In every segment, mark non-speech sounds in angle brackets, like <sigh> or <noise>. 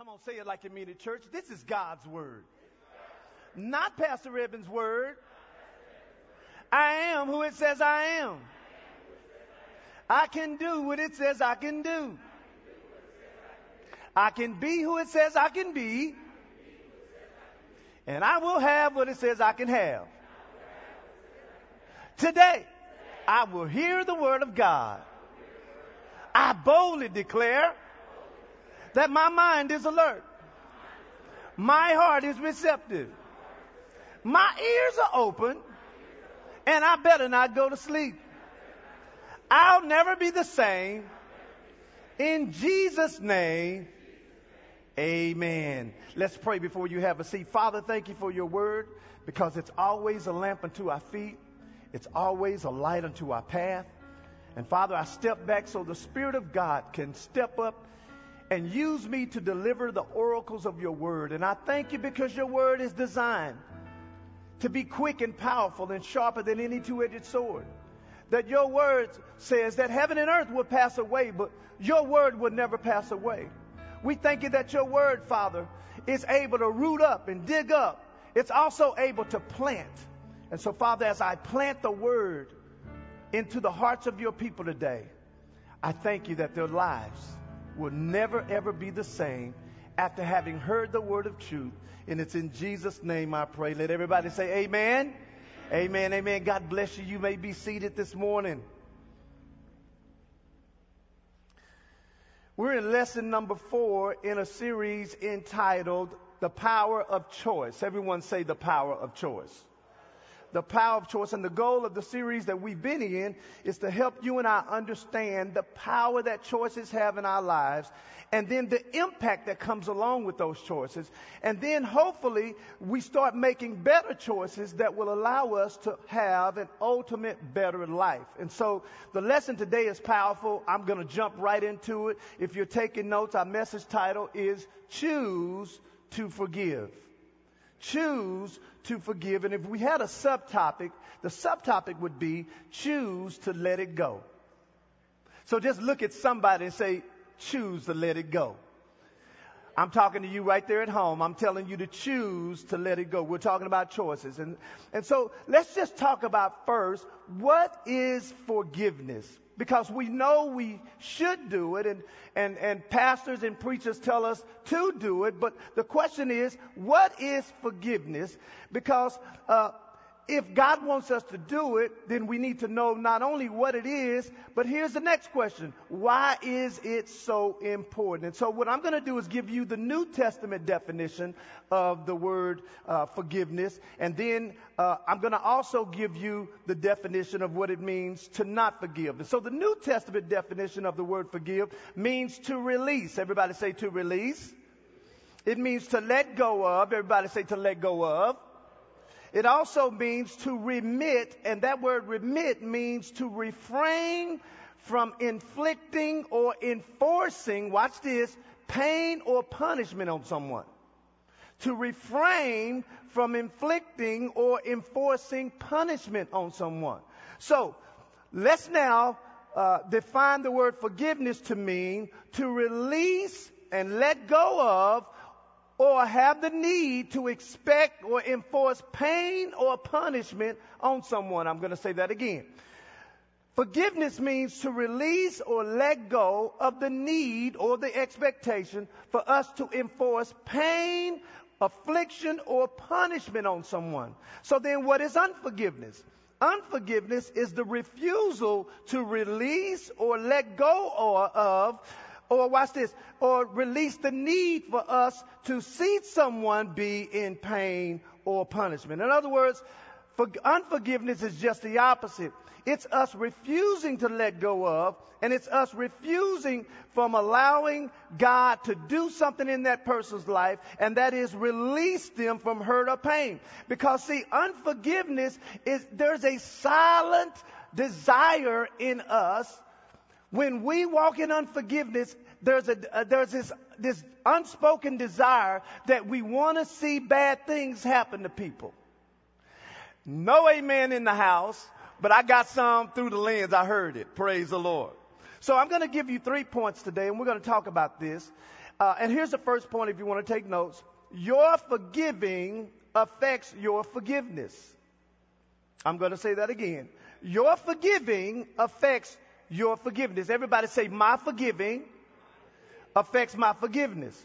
Come on, say it like you mean it, church. This is God's word. Not Pastor Evans' word. I am who it says I am. I can do what it says I can do. I can be who it says I can be. And I will have what it says I can have. Today, I will hear the word of God. I boldly declare that my mind is alert. My heart is receptive. My ears are open and I better not go to sleep. I'll never be the same. In Jesus' name, amen. Let's pray before you have a seat. Father, thank you for your word because it's always a lamp unto our feet. It's always a light unto our path. And Father, I step back so the Spirit of God can step up and use me to deliver the oracles of your word. And I thank you because your word is designed to be quick and powerful and sharper than any two-edged sword. That your word says that heaven and earth will pass away, but your word will never pass away. We thank you that your word, Father, is able to root up and dig up. It's also able to plant. And so, Father, as I plant the word into the hearts of your people today, I thank you that their lives will never ever be the same after having heard the word of truth. And it's in Jesus' name I pray. Let everybody say amen. Amen. Amen. God bless you. You may be seated this morning. We're in lesson number four in a series entitled The Power of Choice. Everyone say the power of choice the power of choice. And the goal of the series that we've been in is to help you and I understand the power that choices have in our lives and then the impact that comes along with those choices. And then hopefully we start making better choices that will allow us to have an ultimate better life. And so the lesson today is powerful. I'm going to jump right into it. If you're taking notes, our message title is Choose to Forgive. Choose to forgive. And if we had a subtopic, the subtopic would be choose to let it go. So just look at somebody and say, choose to let it go. I'm talking to you right there at home. I'm telling you to choose to let it go. We're talking about choices. And, and so let's just talk about first, what is forgiveness? Because we know we should do it and, and, and pastors and preachers tell us to do it. But the question is, what is forgiveness? Because, uh, if God wants us to do it, then we need to know not only what it is, but here's the next question. Why is it so important? And so what I'm going to do is give you the New Testament definition of the word uh, forgiveness. And then uh, I'm going to also give you the definition of what it means to not forgive. And so the New Testament definition of the word forgive means to release. Everybody say to release. It means to let go of. Everybody say to let go of. It also means to remit, and that word remit means to refrain from inflicting or enforcing, watch this, pain or punishment on someone. To refrain from inflicting or enforcing punishment on someone. So, let's now uh, define the word forgiveness to mean to release and let go of or have the need to expect or enforce pain or punishment on someone. I'm going to say that again. Forgiveness means to release or let go of the need or the expectation for us to enforce pain, affliction, or punishment on someone. So then what is unforgiveness? Unforgiveness is the refusal to release or let go of or watch this, or release the need for us to see someone be in pain or punishment. In other words, for unforgiveness is just the opposite. It's us refusing to let go of, and it's us refusing from allowing God to do something in that person's life, and that is release them from hurt or pain. Because see, unforgiveness is, there's a silent desire in us when we walk in unforgiveness, there's a, uh, there's this, this unspoken desire that we want to see bad things happen to people. No amen in the house, but I got some through the lens. I heard it. Praise the Lord. So I'm going to give you three points today and we're going to talk about this. Uh, and here's the first point if you want to take notes. Your forgiving affects your forgiveness. I'm going to say that again. Your forgiving affects your forgiveness. Everybody say, my forgiving affects my forgiveness.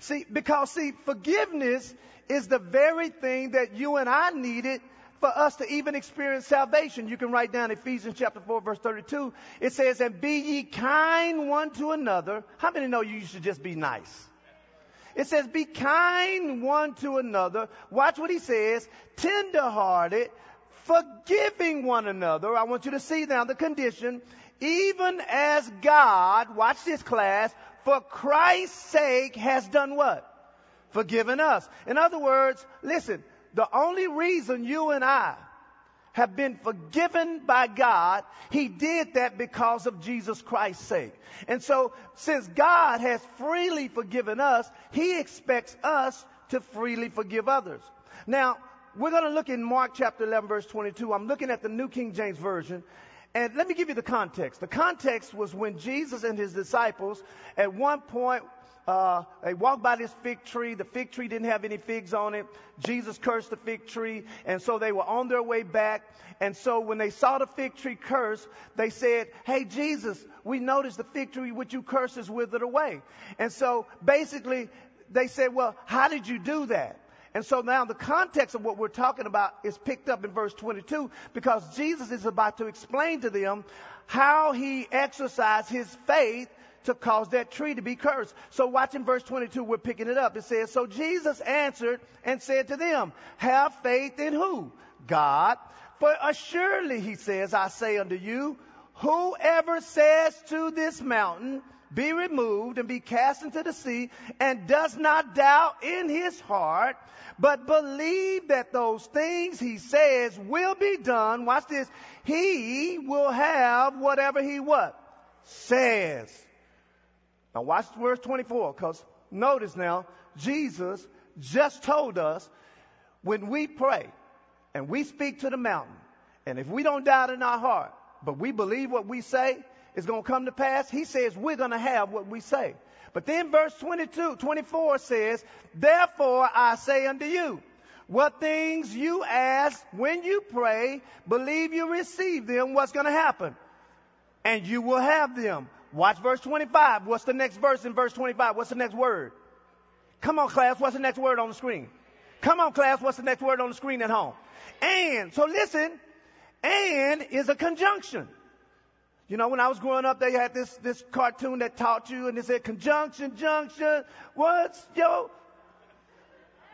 See, because see, forgiveness is the very thing that you and I needed for us to even experience salvation. You can write down Ephesians chapter 4 verse 32. It says, and be ye kind one to another. How many know you should just be nice? It says, be kind one to another. Watch what he says. Tenderhearted, forgiving one another. I want you to see now the condition. Even as God, watch this class, for Christ's sake has done what? Forgiven us. In other words, listen, the only reason you and I have been forgiven by God, He did that because of Jesus Christ's sake. And so, since God has freely forgiven us, He expects us to freely forgive others. Now, we're going to look in Mark chapter 11 verse 22. I'm looking at the New King James Version. And let me give you the context. The context was when Jesus and his disciples at one point uh, they walked by this fig tree. The fig tree didn't have any figs on it. Jesus cursed the fig tree. And so they were on their way back. And so when they saw the fig tree cursed, they said, Hey, Jesus, we noticed the fig tree which you cursed is withered away. And so basically they said, Well, how did you do that? And so now the context of what we're talking about is picked up in verse 22 because Jesus is about to explain to them how he exercised his faith to cause that tree to be cursed. So watch in verse 22, we're picking it up. It says, So Jesus answered and said to them, Have faith in who? God. For assuredly, he says, I say unto you, whoever says to this mountain, be removed and be cast into the sea, and does not doubt in his heart, but believe that those things he says will be done. Watch this. He will have whatever he what? Says. Now watch verse 24, because notice now, Jesus just told us when we pray and we speak to the mountain, and if we don't doubt in our heart, but we believe what we say is going to come to pass, he says we're going to have what we say. But then verse 22, 24 says, Therefore I say unto you, what things you ask when you pray, believe you receive them, what's going to happen? And you will have them. Watch verse 25. What's the next verse in verse 25? What's the next word? Come on, class. What's the next word on the screen? Come on, class. What's the next word on the screen at home? And. So listen. And is a conjunction. You know, when I was growing up, they had this, this cartoon that taught you and it said conjunction, junction. What's yo?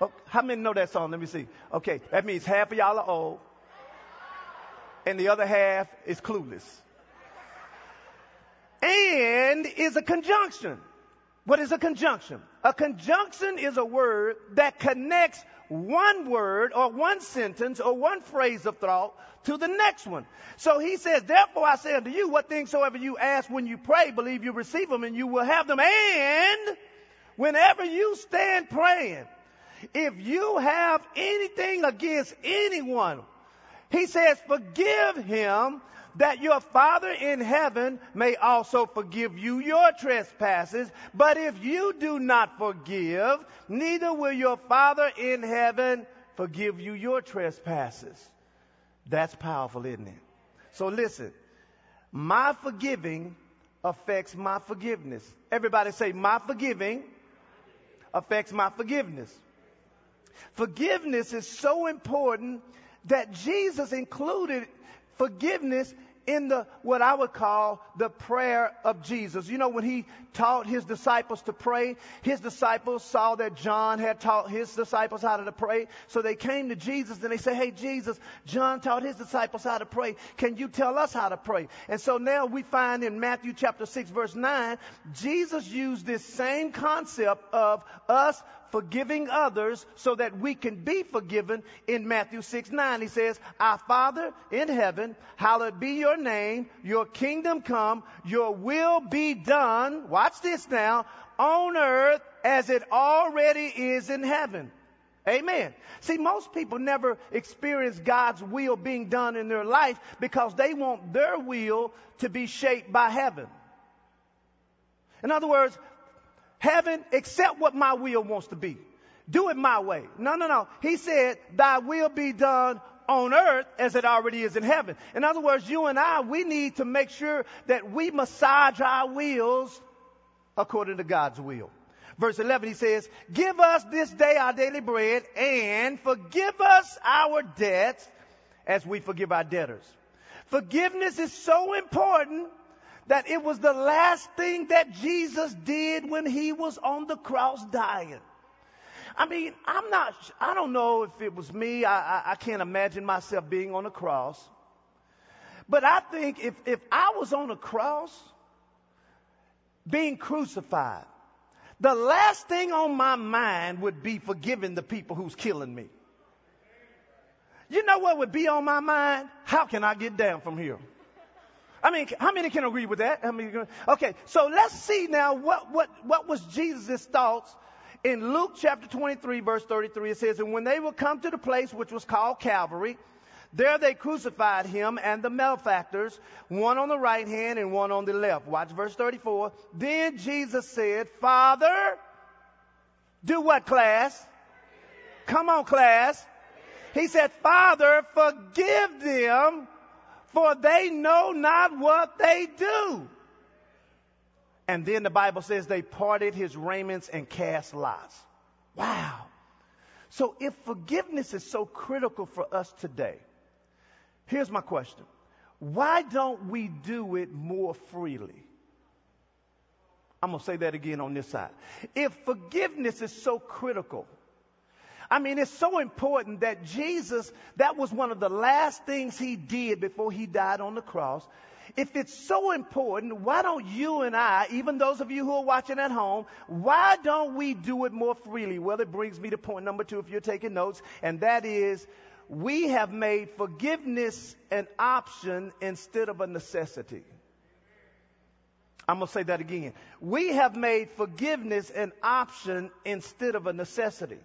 Oh, how many know that song? Let me see. Okay. That means half of y'all are old and the other half is clueless and is a conjunction. What is a conjunction? A conjunction is a word that connects one word or one sentence or one phrase of thought to the next one. So he says, therefore I say unto you, what things soever you ask when you pray, believe you receive them and you will have them. And whenever you stand praying, if you have anything against anyone, he says, forgive him that your Father in heaven may also forgive you your trespasses. But if you do not forgive, neither will your Father in heaven forgive you your trespasses. That's powerful, isn't it? So listen, my forgiving affects my forgiveness. Everybody say, my forgiving affects my forgiveness. Forgiveness is so important that Jesus included forgiveness in the what I would call the prayer of Jesus. You know, when he taught his disciples to pray, his disciples saw that John had taught his disciples how to pray. So they came to Jesus and they said, Hey Jesus, John taught his disciples how to pray. Can you tell us how to pray? And so now we find in Matthew chapter 6 verse 9, Jesus used this same concept of us forgiving others so that we can be forgiven in Matthew 6 9. He says, Our Father in heaven, hallowed be your name, your kingdom come, your will be done. Watch this now, on earth as it already is in heaven. Amen. See, most people never experience God's will being done in their life because they want their will to be shaped by heaven. In other words, Heaven, accept what my will wants to be. Do it my way. No, no, no. He said, thy will be done on earth as it already is in heaven. In other words, you and I, we need to make sure that we massage our wills according to God's will. Verse 11, he says, give us this day our daily bread and forgive us our debts as we forgive our debtors. Forgiveness is so important that it was the last thing that Jesus did when he was on the cross dying. I mean, I'm not, I don't know if it was me. I, I, I can't imagine myself being on a cross. But I think if, if I was on a cross, being crucified, the last thing on my mind would be forgiving the people who's killing me. You know what would be on my mind? How can I get down from here? I mean, how many can agree with that? okay, so let's see now what, what, what was Jesus' thoughts in Luke chapter 23, verse 33, it says, And when they were come to the place which was called Calvary, there they crucified him and the malefactors, one on the right hand and one on the left. Watch verse 34. Then Jesus said, Father, do what, class? Come on, class. He said, Father, forgive them, for they know not what they do. And then the Bible says they parted his raiments and cast lots. Wow. So if forgiveness is so critical for us today, here's my question. Why don't we do it more freely? I'm going to say that again on this side. If forgiveness is so critical, I mean, it's so important that Jesus, that was one of the last things he did before he died on the cross. If it's so important, why don't you and I, even those of you who are watching at home, why don't we do it more freely? Well, it brings me to point number two if you're taking notes, and that is we have made forgiveness an option instead of a necessity. I'm going to say that again. We have made forgiveness an option instead of a necessity.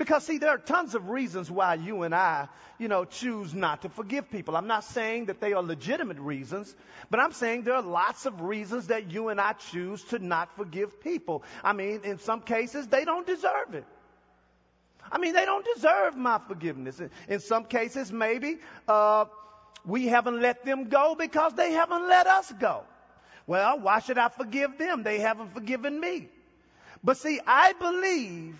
Because see, there are tons of reasons why you and I, you know, choose not to forgive people. I'm not saying that they are legitimate reasons, but I'm saying there are lots of reasons that you and I choose to not forgive people. I mean, in some cases, they don't deserve it. I mean, they don't deserve my forgiveness. In some cases, maybe, uh, we haven't let them go because they haven't let us go. Well, why should I forgive them? They haven't forgiven me. But see, I believe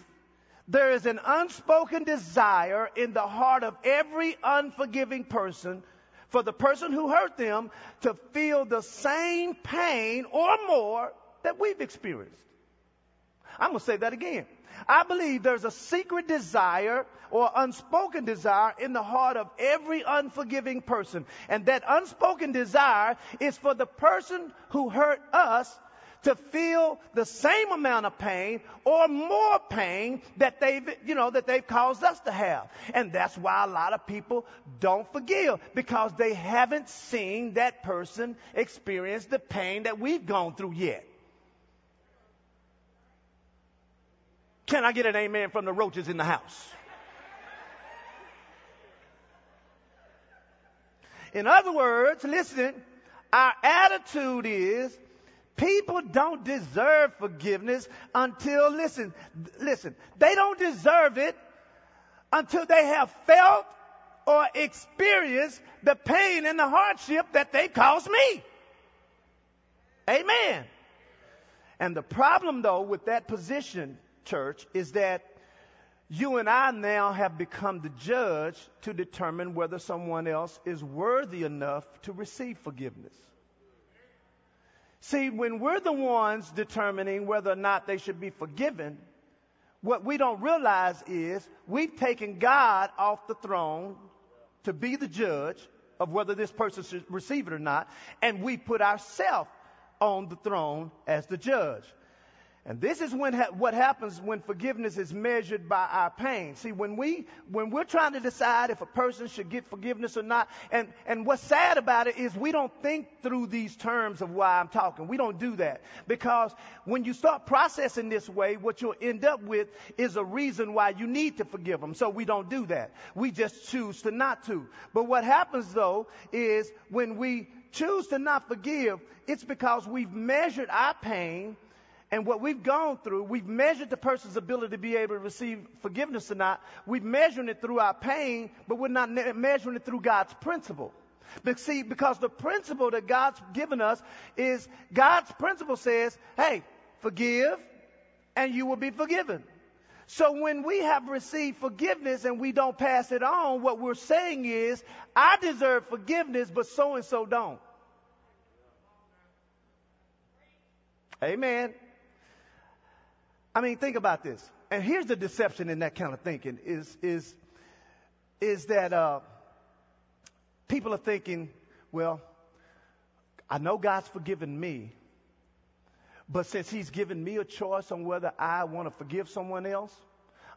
there is an unspoken desire in the heart of every unforgiving person for the person who hurt them to feel the same pain or more that we've experienced. I'm going to say that again. I believe there's a secret desire or unspoken desire in the heart of every unforgiving person. And that unspoken desire is for the person who hurt us to feel the same amount of pain or more pain that they've, you know, that they've caused us to have. And that's why a lot of people don't forgive because they haven't seen that person experience the pain that we've gone through yet. Can I get an amen from the roaches in the house? In other words, listen, our attitude is People don't deserve forgiveness until, listen, listen, they don't deserve it until they have felt or experienced the pain and the hardship that they caused me. Amen. And the problem though with that position, church, is that you and I now have become the judge to determine whether someone else is worthy enough to receive forgiveness. See, when we're the ones determining whether or not they should be forgiven, what we don't realize is we've taken God off the throne to be the judge of whether this person should receive it or not, and we put ourselves on the throne as the judge. And this is when ha- what happens when forgiveness is measured by our pain. See, when we when we're trying to decide if a person should get forgiveness or not, and and what's sad about it is we don't think through these terms of why I'm talking. We don't do that because when you start processing this way, what you'll end up with is a reason why you need to forgive them. So we don't do that. We just choose to not to. But what happens though is when we choose to not forgive, it's because we've measured our pain and what we've gone through, we've measured the person's ability to be able to receive forgiveness or not. We've measured it through our pain, but we're not measuring it through God's principle. But see, because the principle that God's given us is God's principle says, hey, forgive and you will be forgiven. So when we have received forgiveness and we don't pass it on, what we're saying is, I deserve forgiveness, but so and so don't. Amen. I mean, think about this. And here's the deception in that kind of thinking is, is, is that, uh, people are thinking, well, I know God's forgiven me, but since He's given me a choice on whether I want to forgive someone else,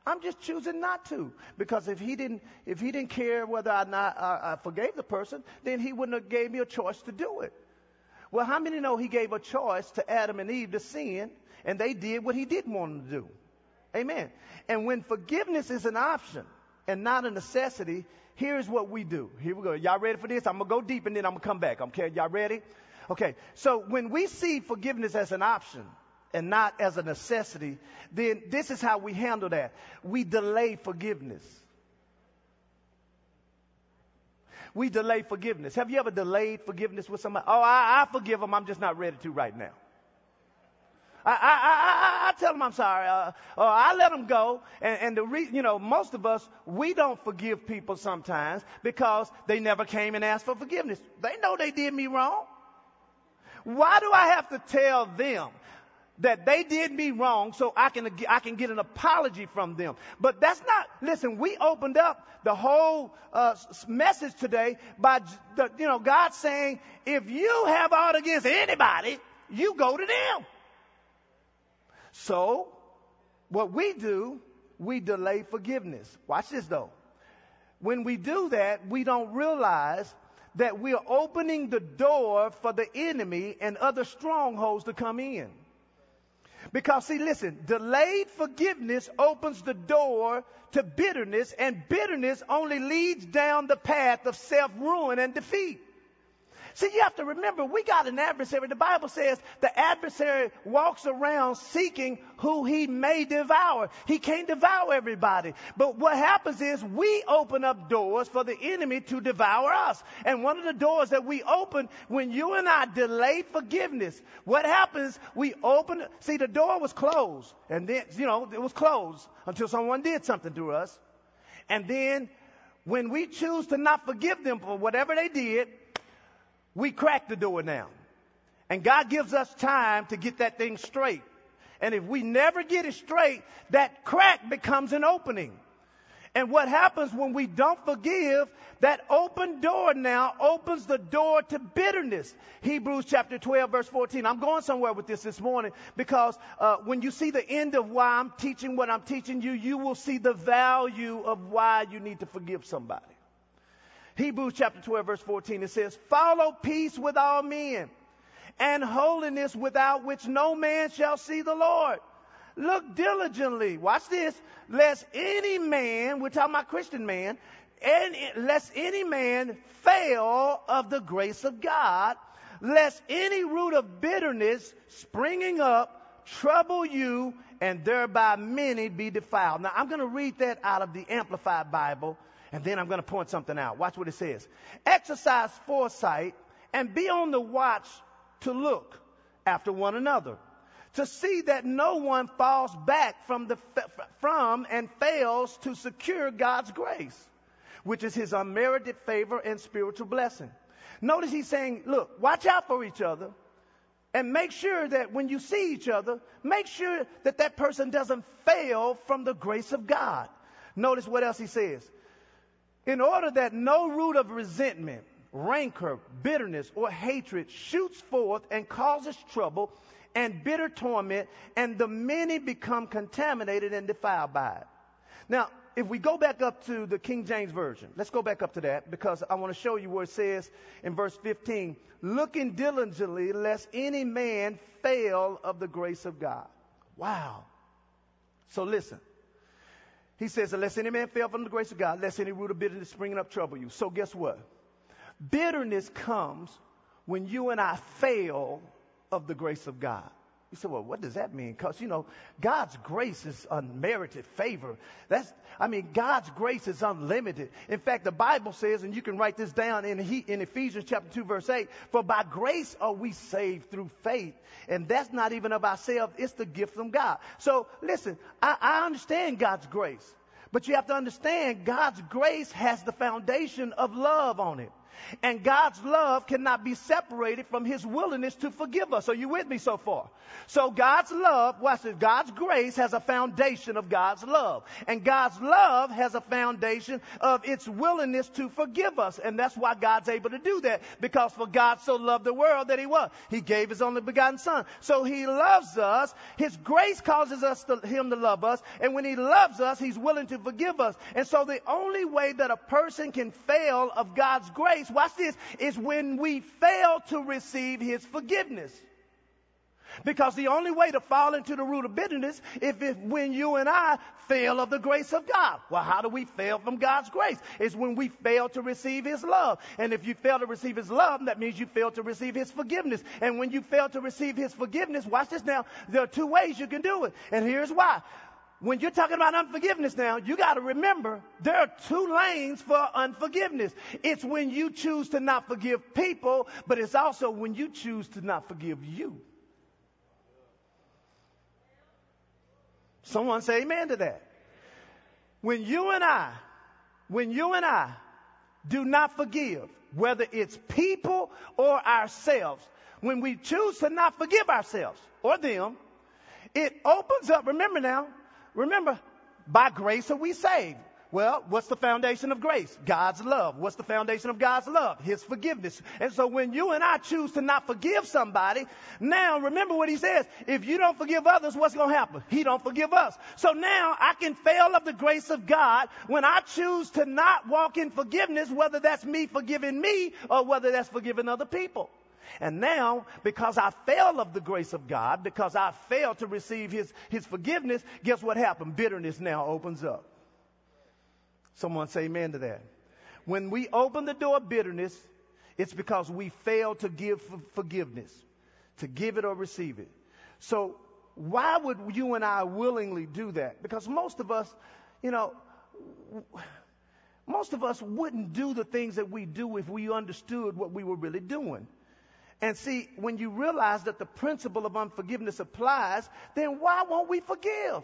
I'm just choosing not to. Because if He didn't, if He didn't care whether or not I, I forgave the person, then He wouldn't have gave me a choice to do it. Well, how many know He gave a choice to Adam and Eve to sin, and they did what He didn't want them to do? Amen. And when forgiveness is an option and not a necessity, here's what we do. Here we go. Y'all ready for this? I'm going to go deep and then I'm going to come back. Okay, y'all ready? Okay, so when we see forgiveness as an option and not as a necessity, then this is how we handle that. We delay forgiveness. We delay forgiveness. Have you ever delayed forgiveness with somebody? Oh, I, I forgive them. I'm just not ready to right now. I, I, I, I tell them I'm sorry, uh, or I let them go. And, and the re- you know, most of us, we don't forgive people sometimes because they never came and asked for forgiveness. They know they did me wrong. Why do I have to tell them that they did me wrong so I can, I can get an apology from them? But that's not, listen, we opened up the whole uh, message today by, the, you know, God saying, if you have ought against anybody, you go to them. So, what we do, we delay forgiveness. Watch this though. When we do that, we don't realize that we are opening the door for the enemy and other strongholds to come in. Because see, listen, delayed forgiveness opens the door to bitterness and bitterness only leads down the path of self-ruin and defeat. See, you have to remember, we got an adversary. The Bible says the adversary walks around seeking who he may devour. He can't devour everybody. But what happens is we open up doors for the enemy to devour us. And one of the doors that we open when you and I delay forgiveness, what happens? We open, see, the door was closed. And then, you know, it was closed until someone did something to us. And then when we choose to not forgive them for whatever they did, we crack the door now. And God gives us time to get that thing straight. And if we never get it straight, that crack becomes an opening. And what happens when we don't forgive, that open door now opens the door to bitterness. Hebrews chapter 12 verse 14. I'm going somewhere with this this morning because uh, when you see the end of why I'm teaching what I'm teaching you, you will see the value of why you need to forgive somebody. Hebrews chapter 12 verse 14, it says, follow peace with all men and holiness without which no man shall see the Lord. Look diligently, watch this, lest any man, we're talking about Christian man, and lest any man fail of the grace of God, lest any root of bitterness springing up trouble you and thereby many be defiled. Now I'm going to read that out of the Amplified Bible and then I'm going to point something out. Watch what it says. Exercise foresight and be on the watch to look after one another to see that no one falls back from the from and fails to secure God's grace, which is his unmerited favor and spiritual blessing. Notice he's saying, look, watch out for each other and make sure that when you see each other, make sure that that person doesn't fail from the grace of God. Notice what else he says in order that no root of resentment, rancor, bitterness, or hatred shoots forth and causes trouble and bitter torment, and the many become contaminated and defiled by it. Now, if we go back up to the King James Version, let's go back up to that because I want to show you where it says in verse 15, looking diligently lest any man fail of the grace of God. Wow. So listen. He says, unless any man fail from the grace of God, lest any root of bitterness springing up trouble you. So guess what? Bitterness comes when you and I fail of the grace of God. You say, well, what does that mean? Because, you know, God's grace is unmerited favor. That's, I mean, God's grace is unlimited. In fact, the Bible says, and you can write this down in, in Ephesians chapter 2 verse 8, for by grace are we saved through faith. And that's not even of ourselves. It's the gift from God. So listen, I, I understand God's grace. But you have to understand God's grace has the foundation of love on it. And God's love cannot be separated from His willingness to forgive us. Are you with me so far? So God's love, watch this, God's grace has a foundation of God's love. And God's love has a foundation of its willingness to forgive us. And that's why God's able to do that. Because for God so loved the world that He was. He gave His only begotten Son. So He loves us. His grace causes us to, Him to love us. And when He loves us, He's willing to forgive us. And so the only way that a person can fail of God's grace watch this, is when we fail to receive His forgiveness. Because the only way to fall into the root of bitterness is if when you and I fail of the grace of God. Well, how do we fail from God's grace? It's when we fail to receive His love. And if you fail to receive His love, that means you fail to receive His forgiveness. And when you fail to receive His forgiveness, watch this now, there are two ways you can do it. And here's why when you're talking about unforgiveness now, you got to remember there are two lanes for unforgiveness. It's when you choose to not forgive people, but it's also when you choose to not forgive you. Someone say amen to that. When you and I, when you and I do not forgive, whether it's people or ourselves, when we choose to not forgive ourselves or them, it opens up, remember now, Remember, by grace are we saved. Well, what's the foundation of grace? God's love. What's the foundation of God's love? His forgiveness. And so when you and I choose to not forgive somebody, now remember what he says. If you don't forgive others, what's going to happen? He don't forgive us. So now I can fail of the grace of God when I choose to not walk in forgiveness, whether that's me forgiving me or whether that's forgiving other people. And now, because I fail of the grace of God, because I failed to receive his, his forgiveness, guess what happened? Bitterness now opens up. Someone say amen to that. When we open the door of bitterness, it's because we fail to give forgiveness, to give it or receive it. So why would you and I willingly do that? Because most of us, you know, most of us wouldn't do the things that we do if we understood what we were really doing. And see, when you realize that the principle of unforgiveness applies, then why won't we forgive?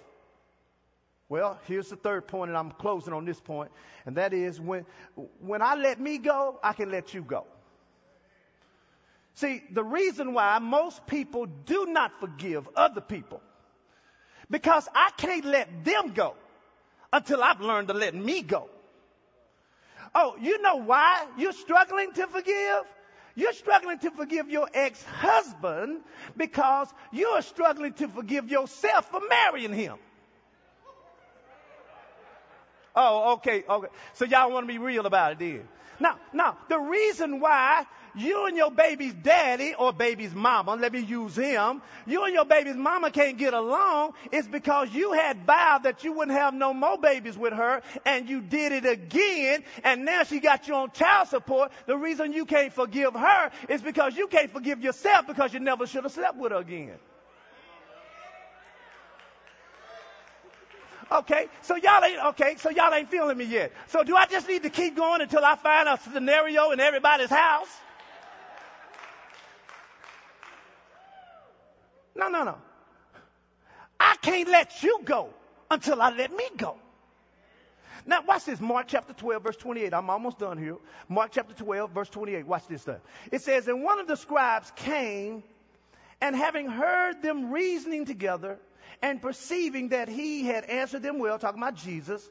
Well, here's the third point, and I'm closing on this point, and that is when, when I let me go, I can let you go. See, the reason why most people do not forgive other people, because I can't let them go until I've learned to let me go. Oh, you know why you're struggling to forgive? You're struggling to forgive your ex-husband because you're struggling to forgive yourself for marrying him. Oh, okay, okay. So y'all want to be real about it then. Now, now, the reason why you and your baby's daddy or baby's mama, let me use him, you and your baby's mama can't get along is because you had vowed that you wouldn't have no more babies with her and you did it again and now she got you on child support. The reason you can't forgive her is because you can't forgive yourself because you never should have slept with her again. Okay, so y'all ain't okay, so y'all ain't feeling me yet. So do I just need to keep going until I find a scenario in everybody's house? No, no, no. I can't let you go until I let me go. Now, watch this. Mark chapter 12, verse 28. I'm almost done here. Mark chapter 12, verse 28. Watch this stuff. It says, And one of the scribes came, and having heard them reasoning together, and perceiving that he had answered them well, talking about Jesus,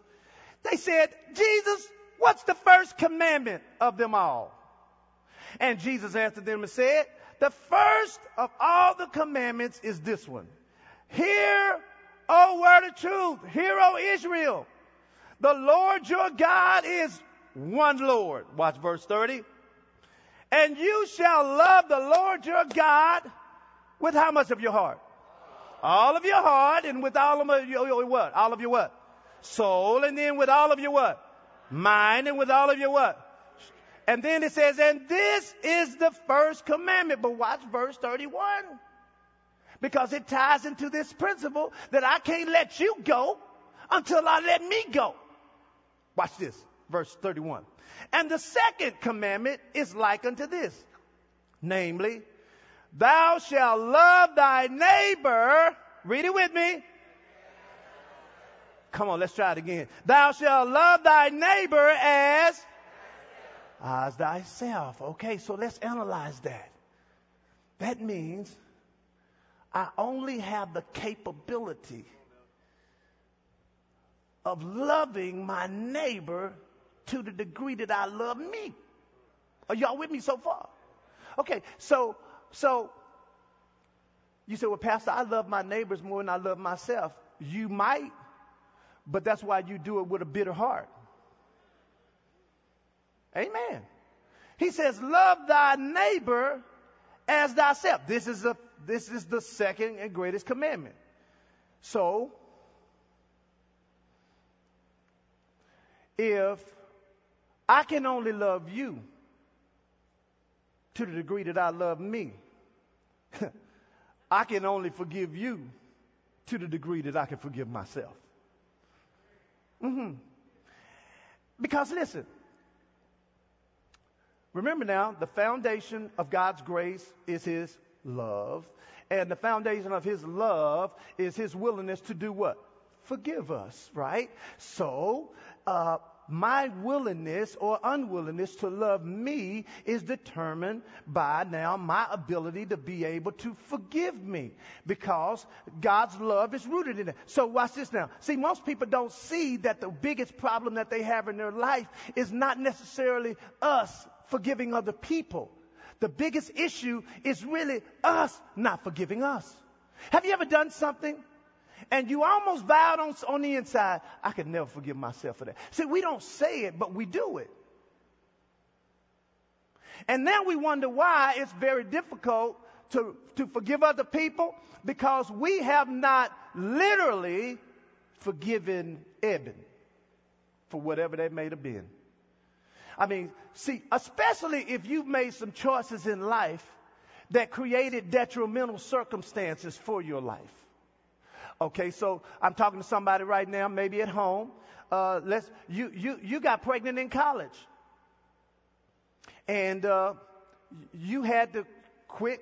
they said, Jesus, what's the first commandment of them all? And Jesus answered them and said, the first of all the commandments is this one. Hear, O word of truth. Hear, O Israel. The Lord your God is one Lord. Watch verse 30. And you shall love the Lord your God with how much of your heart? All of your heart and with all of your what? All of your what? Soul and then with all of your what? Mind and with all of your what? And then it says, and this is the first commandment. But watch verse 31. Because it ties into this principle that I can't let you go until I let me go. Watch this, verse 31. And the second commandment is like unto this, namely, thou shalt love thy neighbor. Read it with me. Come on, let's try it again. Thou shalt love thy neighbor as as thyself. Okay, so let's analyze that. That means I only have the capability of loving my neighbor to the degree that I love me. Are y'all with me so far? Okay, so so you say, well, Pastor, I love my neighbors more than I love myself. You might, but that's why you do it with a bitter heart. Amen. He says, love thy neighbor as thyself. This is a, this is the second and greatest commandment. So, if I can only love you to the degree that I love me, <laughs> I can only forgive you to the degree that I can forgive myself. Mm-hmm. Because listen, remember now, the foundation of God's grace is His love. And the foundation of His love is His willingness to do what? Forgive us, right? So, uh, my willingness or unwillingness to love me is determined by now my ability to be able to forgive me because God's love is rooted in it. So watch this now. See, most people don't see that the biggest problem that they have in their life is not necessarily us forgiving other people. The biggest issue is really us not forgiving us. Have you ever done something and you almost vowed on, on the inside, I could never forgive myself for that. See, we don't say it, but we do it. And now we wonder why it's very difficult to, to forgive other people because we have not literally forgiven Eben for whatever they may have been. I mean, see, especially if you've made some choices in life that created detrimental circumstances for your life. Okay, so I'm talking to somebody right now, maybe at home. Uh, let's you you you got pregnant in college, and uh, you had to quit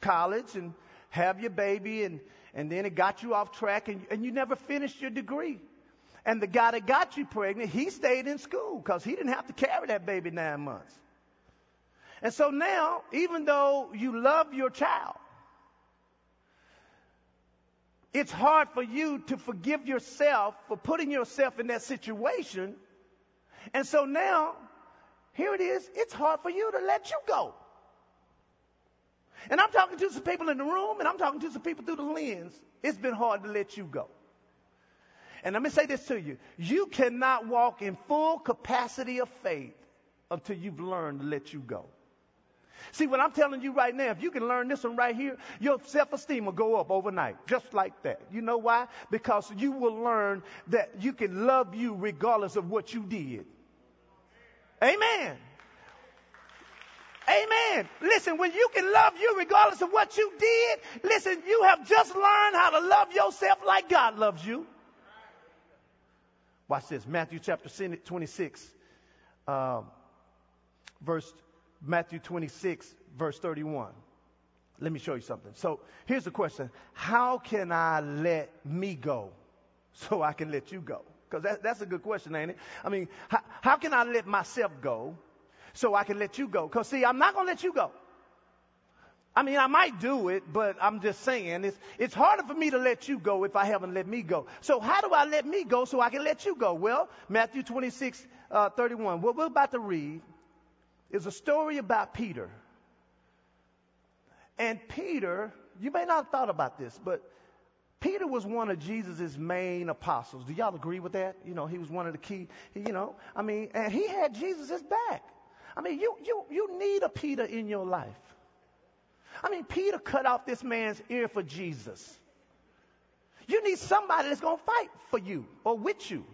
college and have your baby, and and then it got you off track, and and you never finished your degree. And the guy that got you pregnant, he stayed in school because he didn't have to carry that baby nine months. And so now, even though you love your child, it's hard for you to forgive yourself for putting yourself in that situation. And so now, here it is, it's hard for you to let you go. And I'm talking to some people in the room, and I'm talking to some people through the lens. It's been hard to let you go. And let me say this to you. You cannot walk in full capacity of faith until you've learned to let you go. See, what I'm telling you right now, if you can learn this one right here, your self-esteem will go up overnight, just like that. You know why? Because you will learn that you can love you regardless of what you did. Amen. Amen. Listen, when you can love you regardless of what you did, listen, you have just learned how to love yourself like God loves you. Watch this. Matthew chapter 26, um, verse Matthew 26, verse 31. Let me show you something. So here's the question. How can I let me go so I can let you go? Because that, that's a good question, ain't it? I mean, how, how can I let myself go so I can let you go? Because see, I'm not going to let you go. I mean, I might do it, but I'm just saying it's, it's harder for me to let you go if I haven't let me go. So how do I let me go so I can let you go? Well, Matthew 26, uh, 31. What we're about to read is a story about Peter. And Peter, you may not have thought about this, but Peter was one of Jesus' main apostles. Do y'all agree with that? You know, he was one of the key, you know, I mean, and he had Jesus' back. I mean, you, you, you need a Peter in your life. I mean, Peter cut off this man's ear for Jesus. You need somebody that's going to fight for you or with you.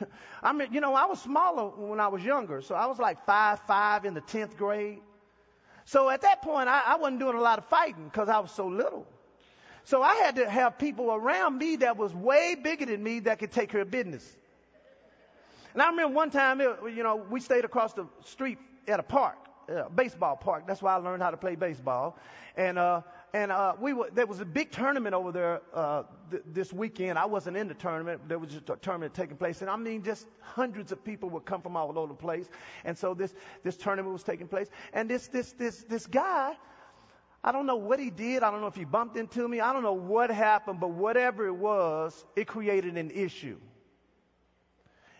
<laughs> I mean, you know, I was smaller when I was younger, so I was like five five in the tenth grade. So at that point, I, I wasn't doing a lot of fighting because I was so little. So I had to have people around me that was way bigger than me that could take care of business. And I remember one time, you know, we stayed across the street at a park, a baseball park. That's why I learned how to play baseball. And, uh, and uh, we were, there was a big tournament over there uh, th- this weekend. I wasn't in the tournament. There was just a tournament taking place, and I mean, just hundreds of people would come from all over the place. And so this this tournament was taking place, and this this this this guy, I don't know what he did. I don't know if he bumped into me. I don't know what happened, but whatever it was, it created an issue.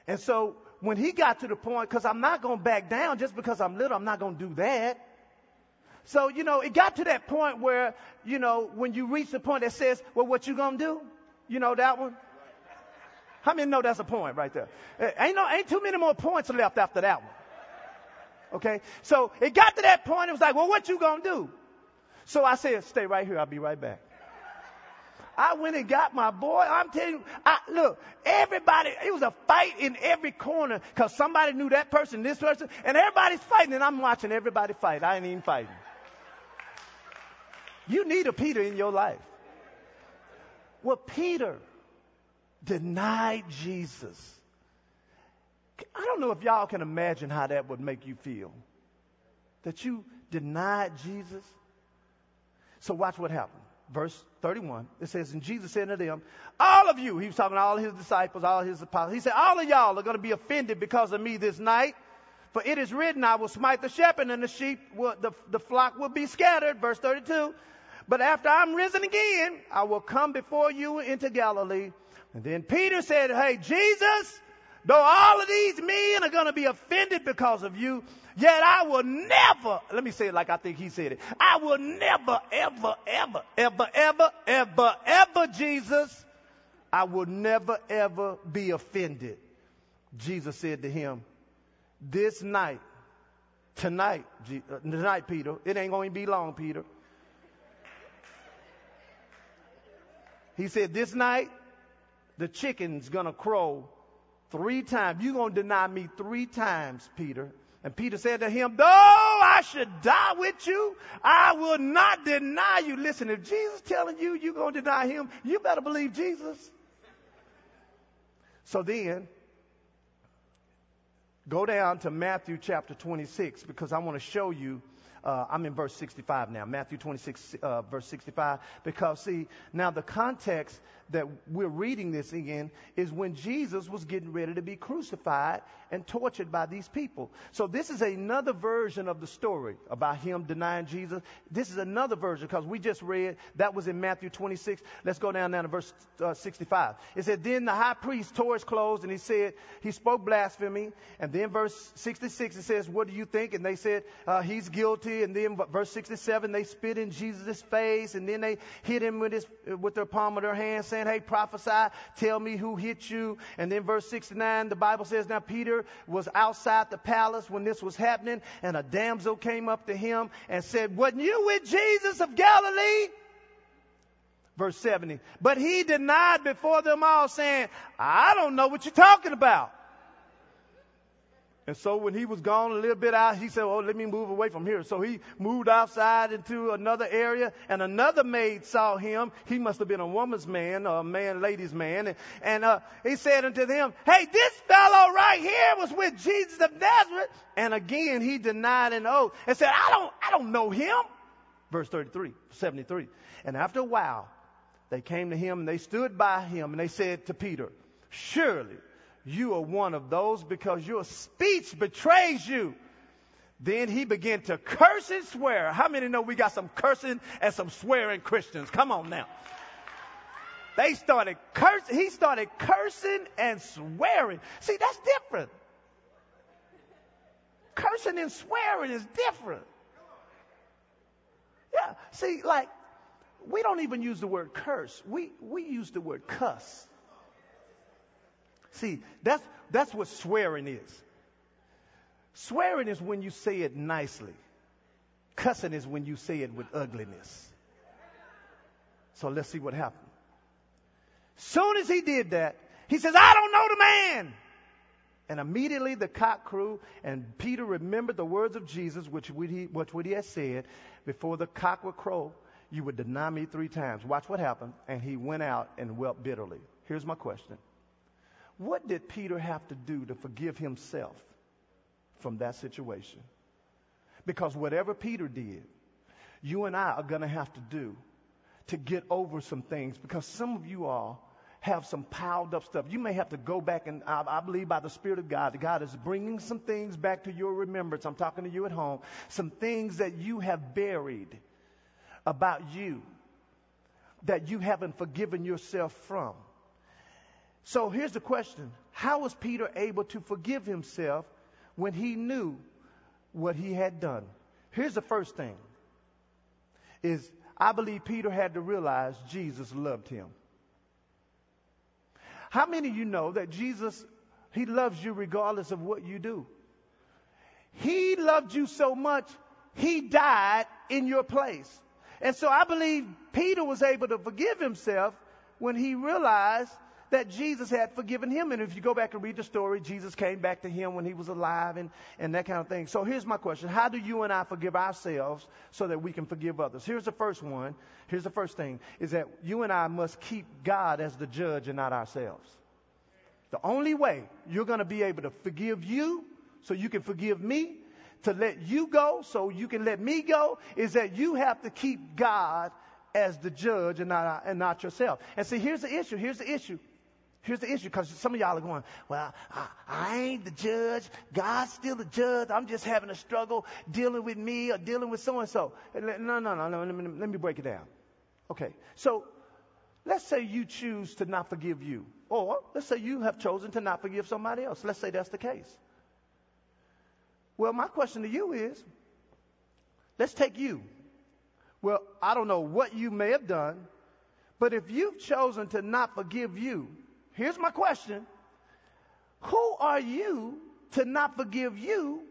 And so when he got to the point, because I'm not going to back down just because I'm little, I'm not going to do that. So, you know, it got to that point where, you know, when you reach the point that says, well, what you gonna do? You know that one? How many know that's a point right there? Eh, ain't no, ain't too many more points left after that one. Okay? So it got to that point, it was like, well, what you gonna do? So I said, stay right here, I'll be right back. I went and got my boy. I'm telling you, I, look, everybody, it was a fight in every corner because somebody knew that person, this person, and everybody's fighting, and I'm watching everybody fight. I ain't even fighting. You need a Peter in your life. Well, Peter denied Jesus. I don't know if y'all can imagine how that would make you feel. That you denied Jesus. So watch what happened. Verse 31, it says, And Jesus said to them, All of you, he was talking to all his disciples, all his apostles, he said, All of y'all are going to be offended because of me this night. For it is written, I will smite the shepherd and the sheep, will, the, the flock will be scattered. Verse 32. But after I'm risen again, I will come before you into Galilee. And then Peter said, Hey, Jesus, though all of these men are going to be offended because of you, yet I will never, let me say it like I think he said it. I will never, ever, ever, ever, ever, ever, ever, Jesus, I will never, ever be offended. Jesus said to him, This night, tonight, uh, tonight, Peter, it ain't going to be long, Peter. He said, This night, the chicken's gonna crow three times. You're gonna deny me three times, Peter. And Peter said to him, Though I should die with you, I will not deny you. Listen, if Jesus telling you you're gonna deny him, you better believe Jesus. So then, go down to Matthew chapter 26 because I want to show you uh, I'm in verse 65 now, Matthew 26, uh, verse 65. Because, see, now the context that we're reading this in is when Jesus was getting ready to be crucified and tortured by these people. So this is another version of the story about him denying Jesus. This is another version because we just read that was in Matthew 26. Let's go down now to verse uh, 65. It said, Then the high priest tore his clothes and he said, He spoke blasphemy. And then verse 66 it says, What do you think? And they said, uh, He's guilty. And then verse 67 they spit in Jesus' face and then they hit him with his with their palm of their hand saying, Hey, prophesy, tell me who hit you. And then verse 69 the Bible says, Now Peter was outside the palace when this was happening, and a damsel came up to him and said, Wasn't you with Jesus of Galilee? Verse 70. But he denied before them all, saying, I don't know what you're talking about. And so when he was gone a little bit out, he said, Oh, let me move away from here. So he moved outside into another area and another maid saw him. He must have been a woman's man or a man, lady's man. And, and uh, he said unto them, Hey, this fellow right here was with Jesus of Nazareth. And again, he denied an oath and said, I don't, I don't know him. Verse 33, 73. And after a while, they came to him and they stood by him and they said to Peter, Surely you are one of those because your speech betrays you. Then he began to curse and swear. How many know we got some cursing and some swearing Christians? Come on now. They started cursing. He started cursing and swearing. See, that's different. Cursing and swearing is different. Yeah. See, like, we don't even use the word curse. We, we use the word cuss. See, that's, that's what swearing is. Swearing is when you say it nicely. Cussing is when you say it with ugliness. So let's see what happened. Soon as he did that, he says, I don't know the man. And immediately the cock crew, and Peter remembered the words of Jesus, which he, which he had said before the cock would crow. You would deny me three times. Watch what happened. And he went out and wept bitterly. Here's my question What did Peter have to do to forgive himself from that situation? Because whatever Peter did, you and I are going to have to do to get over some things because some of you all have some piled up stuff. You may have to go back and I, I, believe by the Spirit of God, God is bringing some things back to your remembrance. I'm talking to you at home. Some things that you have buried about you that you haven't forgiven yourself from. So here's the question. How was Peter able to forgive himself when he knew what he had done? Here's the first thing is I believe Peter had to realize Jesus loved him. How many of you know that Jesus, he loves you regardless of what you do? He loved you so much, he died in your place. And so I believe Peter was able to forgive himself when he realized that Jesus had forgiven him. And if you go back and read the story, Jesus came back to him when he was alive and, and that kind of thing. So here's my question. How do you and I forgive ourselves so that we can forgive others? Here's the first one. Here's the first thing is that you and I must keep God as the judge and not ourselves. The only way you're going to be able to forgive you so you can forgive me, to let you go so you can let me go, is that you have to keep God as the judge and not, and not yourself. And see, here's the issue. Here's the issue. Here's the issue, because some of y'all are going, well, I, I, ain't the judge. God's still the judge. I'm just having a struggle dealing with me or dealing with so and so. No, no, no, no. Let me, let me break it down. Okay. So let's say you choose to not forgive you. Or let's say you have chosen to not forgive somebody else. Let's say that's the case. Well, my question to you is let's take you. Well, I don't know what you may have done, but if you've chosen to not forgive you, Here's my question Who are you to not forgive you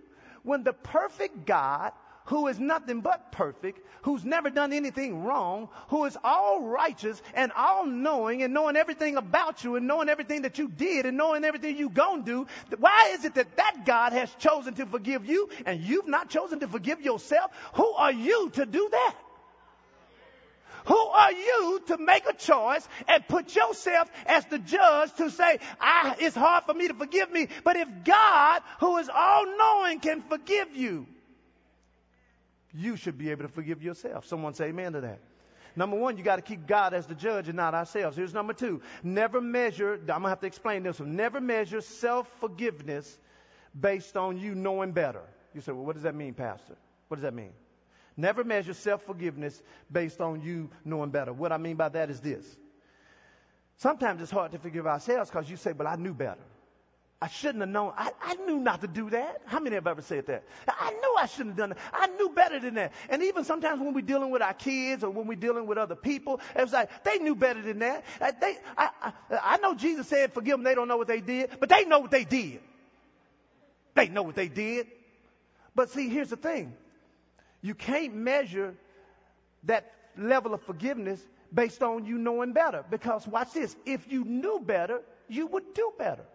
when the perfect God, who is nothing but perfect, who's never done anything wrong, who is all righteous and all knowing and knowing everything about you and knowing everything that you did and knowing everything you gonna do, why is it that that God has chosen to forgive you and you've not chosen to forgive yourself? Who are you to do that? Who are you to make a choice and put yourself as the judge to say, ah, it's hard for me to forgive me. But if God, who is all knowing, can forgive you, you should be able to forgive yourself. Someone say amen to that. Number one, you got to keep God as the judge and not ourselves. Here's number two. Never measure, I'm going to have to explain this one. Never measure self forgiveness based on you knowing better. You say, well, what does that mean, Pastor? What does that mean? Never measure self forgiveness based on you knowing better. What I mean by that is this. Sometimes it's hard to forgive ourselves because you say, Well, I knew better. I shouldn't have known. I, I, knew not to do that. How many have ever said that? I knew I shouldn't have done that. I knew better than that. And even sometimes when we're dealing with our kids or when we're dealing with other people, it's like they knew better than that. Uh, they, I, I, I know Jesus said, forgive them. They don't know what they did, but they know what they did. They know what they did. But see, here's the thing. You can't measure that level of forgiveness based on you knowing better. Because watch this. If you knew better, you would do better.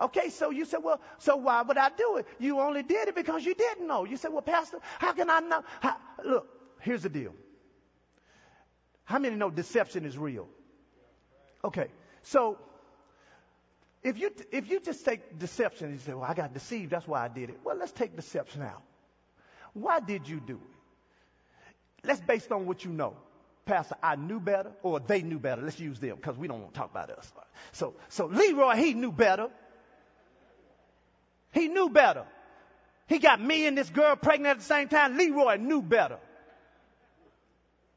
Okay, so you said, well, so why would I do it? You only did it because you didn't know. You said, well, Pastor, how can I know? How? Look, here's the deal. How many know deception is real? Okay, so if you if you just take deception you say, well, I got deceived, that's why I did it. Well, let's take deception out. Why did you do it? Let's based on what you know. Pastor, I knew better, or they knew better. Let's use them because we don't want to talk about us. So, so Leroy, he knew better. He knew better. He got me and this girl pregnant at the same time. Leroy knew better.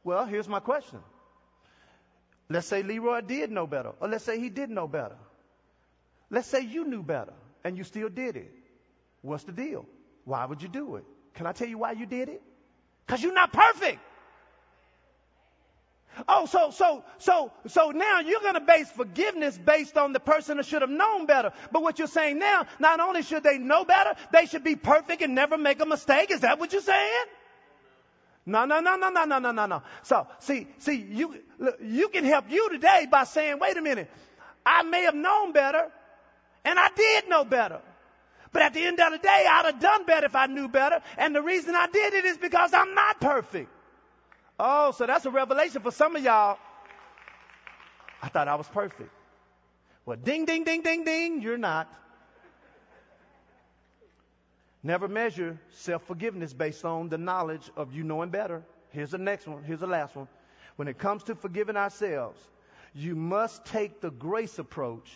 Well, here's my question. Let's say Leroy did know better, or let's say he did know better. Let's say you knew better and you still did it. What's the deal? Why would you do it? Can I tell you why you did it? Because you're not perfect. Oh, so, so, so, so now you're going to base forgiveness based on the person that should have known better. But what you're saying now, not only should they know better, they should be perfect and never make a mistake. Is that what you're saying? No, no, no, no, no, no, no, no, no. So, see, see, you, you can help you today by saying, wait a minute, I may have known better, and I did know better. But at the end of the day, I'd have done better if I knew better. And the reason I did it is because I'm not perfect. Oh, so that's a revelation for some of y'all. I thought I was perfect. Well, ding, ding, ding, ding, ding, you're not. Never measure self forgiveness based on the knowledge of you knowing better. Here's the next one. Here's the last one. When it comes to forgiving ourselves, you must take the grace approach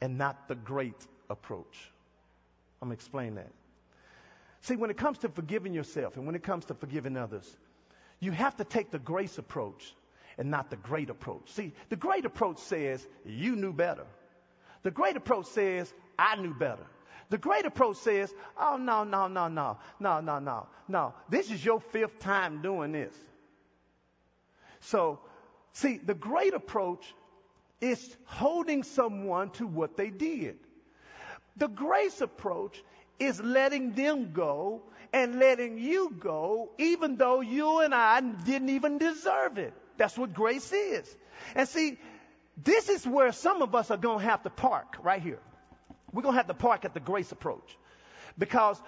and not the great approach. I'm going to explain that. See, when it comes to forgiving yourself and when it comes to forgiving others, you have to take the grace approach and not the great approach. See, the great approach says you knew better. The great approach says I knew better. The great approach says, oh, no, no, no, no, no, no, no, no. This is your fifth time doing this. So, see, the great approach is holding someone to what they did. The grace approach is letting them go and letting you go, even though you and I didn't even deserve it. That's what grace is. And see, this is where some of us are going to have to park right here. We're going to have to park at the grace approach because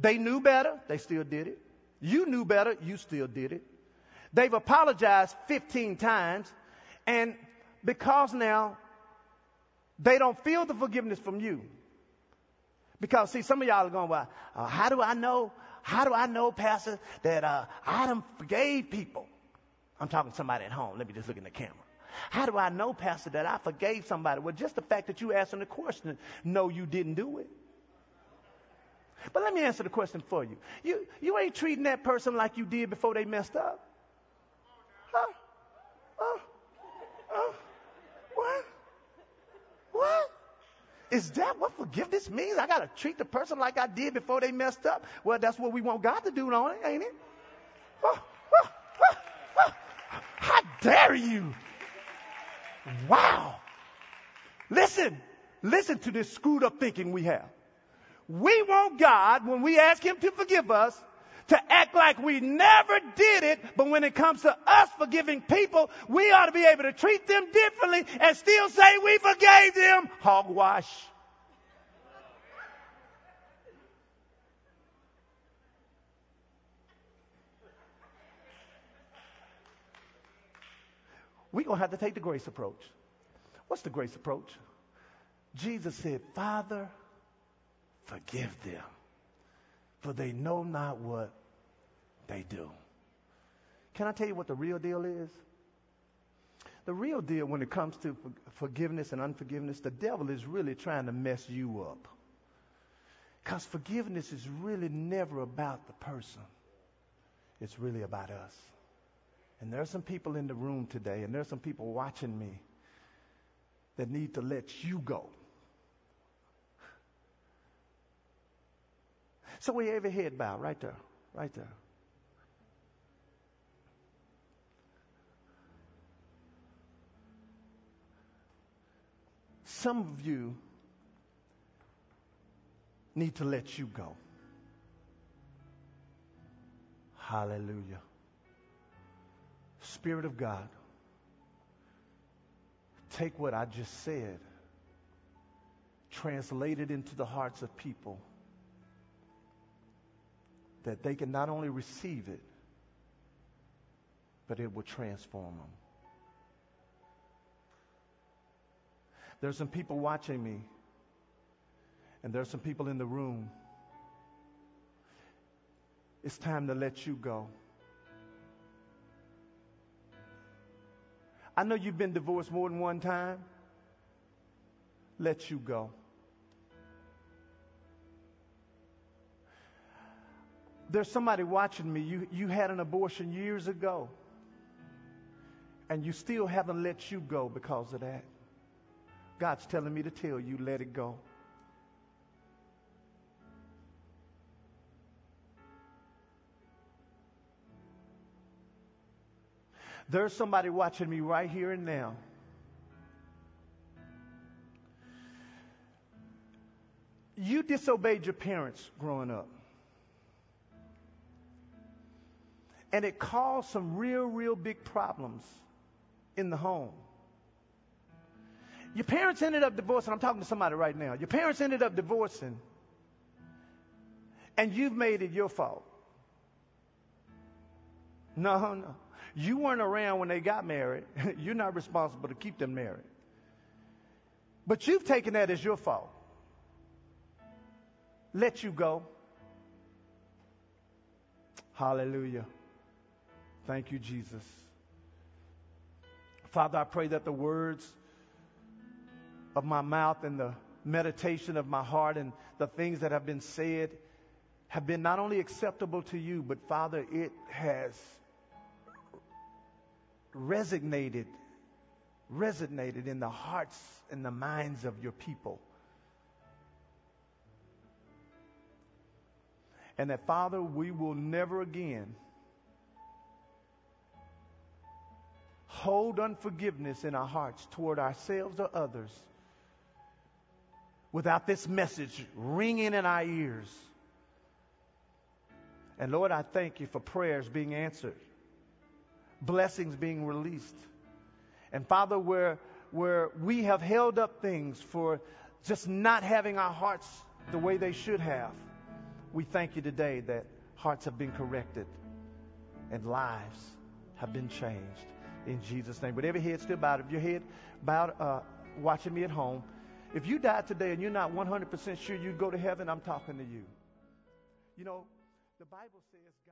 they knew better, they still did it. You knew better, you still did it. They've apologized 15 times, and because now they don't feel the forgiveness from you. Because see, some of y'all are going, well, uh, how do I know? How do I know, Pastor, that uh, I done forgave people? I'm talking to somebody at home. Let me just look in the camera. How do I know, Pastor, that I forgave somebody? Well, just the fact that you asking the question, no, you didn't do it. But let me answer the question for you. You, you ain't treating that person like you did before they messed up. Huh? Huh? Huh? What? What? Is that what forgiveness means? I got to treat the person like I did before they messed up? Well, that's what we want God to do, don't it? Ain't it? Oh, oh, oh, How dare you? Wow. Listen, listen to this screwed up thinking we have. We want God, when we ask Him to forgive us, to act like we never did it, but when it comes to us forgiving people, we ought to be able to treat them differently and still say we forgave them. Hogwash. We're going to have to take the grace approach. What's the grace approach? Jesus said, Father, forgive them, for they know not what they do. Can I tell you what the real deal is? The real deal when it comes to forgiveness and unforgiveness, the devil is really trying to mess you up. Because forgiveness is really never about the person, it's really about us. And there are some people in the room today, and there are some people watching me that need to let you go. So we have a head bow right there, right there. Some of you need to let you go. Hallelujah. Spirit of God, take what I just said, translate it into the hearts of people that they can not only receive it, but it will transform them. There's some people watching me, and there's some people in the room. It's time to let you go. I know you've been divorced more than one time. Let you go. There's somebody watching me. You, you had an abortion years ago, and you still haven't let you go because of that. God's telling me to tell you, let it go. There's somebody watching me right here and now. You disobeyed your parents growing up. And it caused some real, real big problems in the home. Your parents ended up divorcing. I'm talking to somebody right now. Your parents ended up divorcing, and you've made it your fault. No, no. You weren't around when they got married. <laughs> You're not responsible to keep them married. But you've taken that as your fault. Let you go. Hallelujah. Thank you, Jesus. Father, I pray that the words of my mouth and the meditation of my heart and the things that have been said have been not only acceptable to you, but Father, it has resonated, resonated in the hearts and the minds of your people. And that, Father, we will never again hold unforgiveness in our hearts toward ourselves or others without this message ringing in our ears. And Lord, I thank you for prayers being answered, blessings being released. And Father, where, where we have held up things for just not having our hearts the way they should have, we thank you today that hearts have been corrected and lives have been changed in Jesus' name. But every head still bowed. If your head bowed, uh, watching me at home, if you die today and you're not 100% sure you'd go to heaven, I'm talking to you. You know, the Bible says.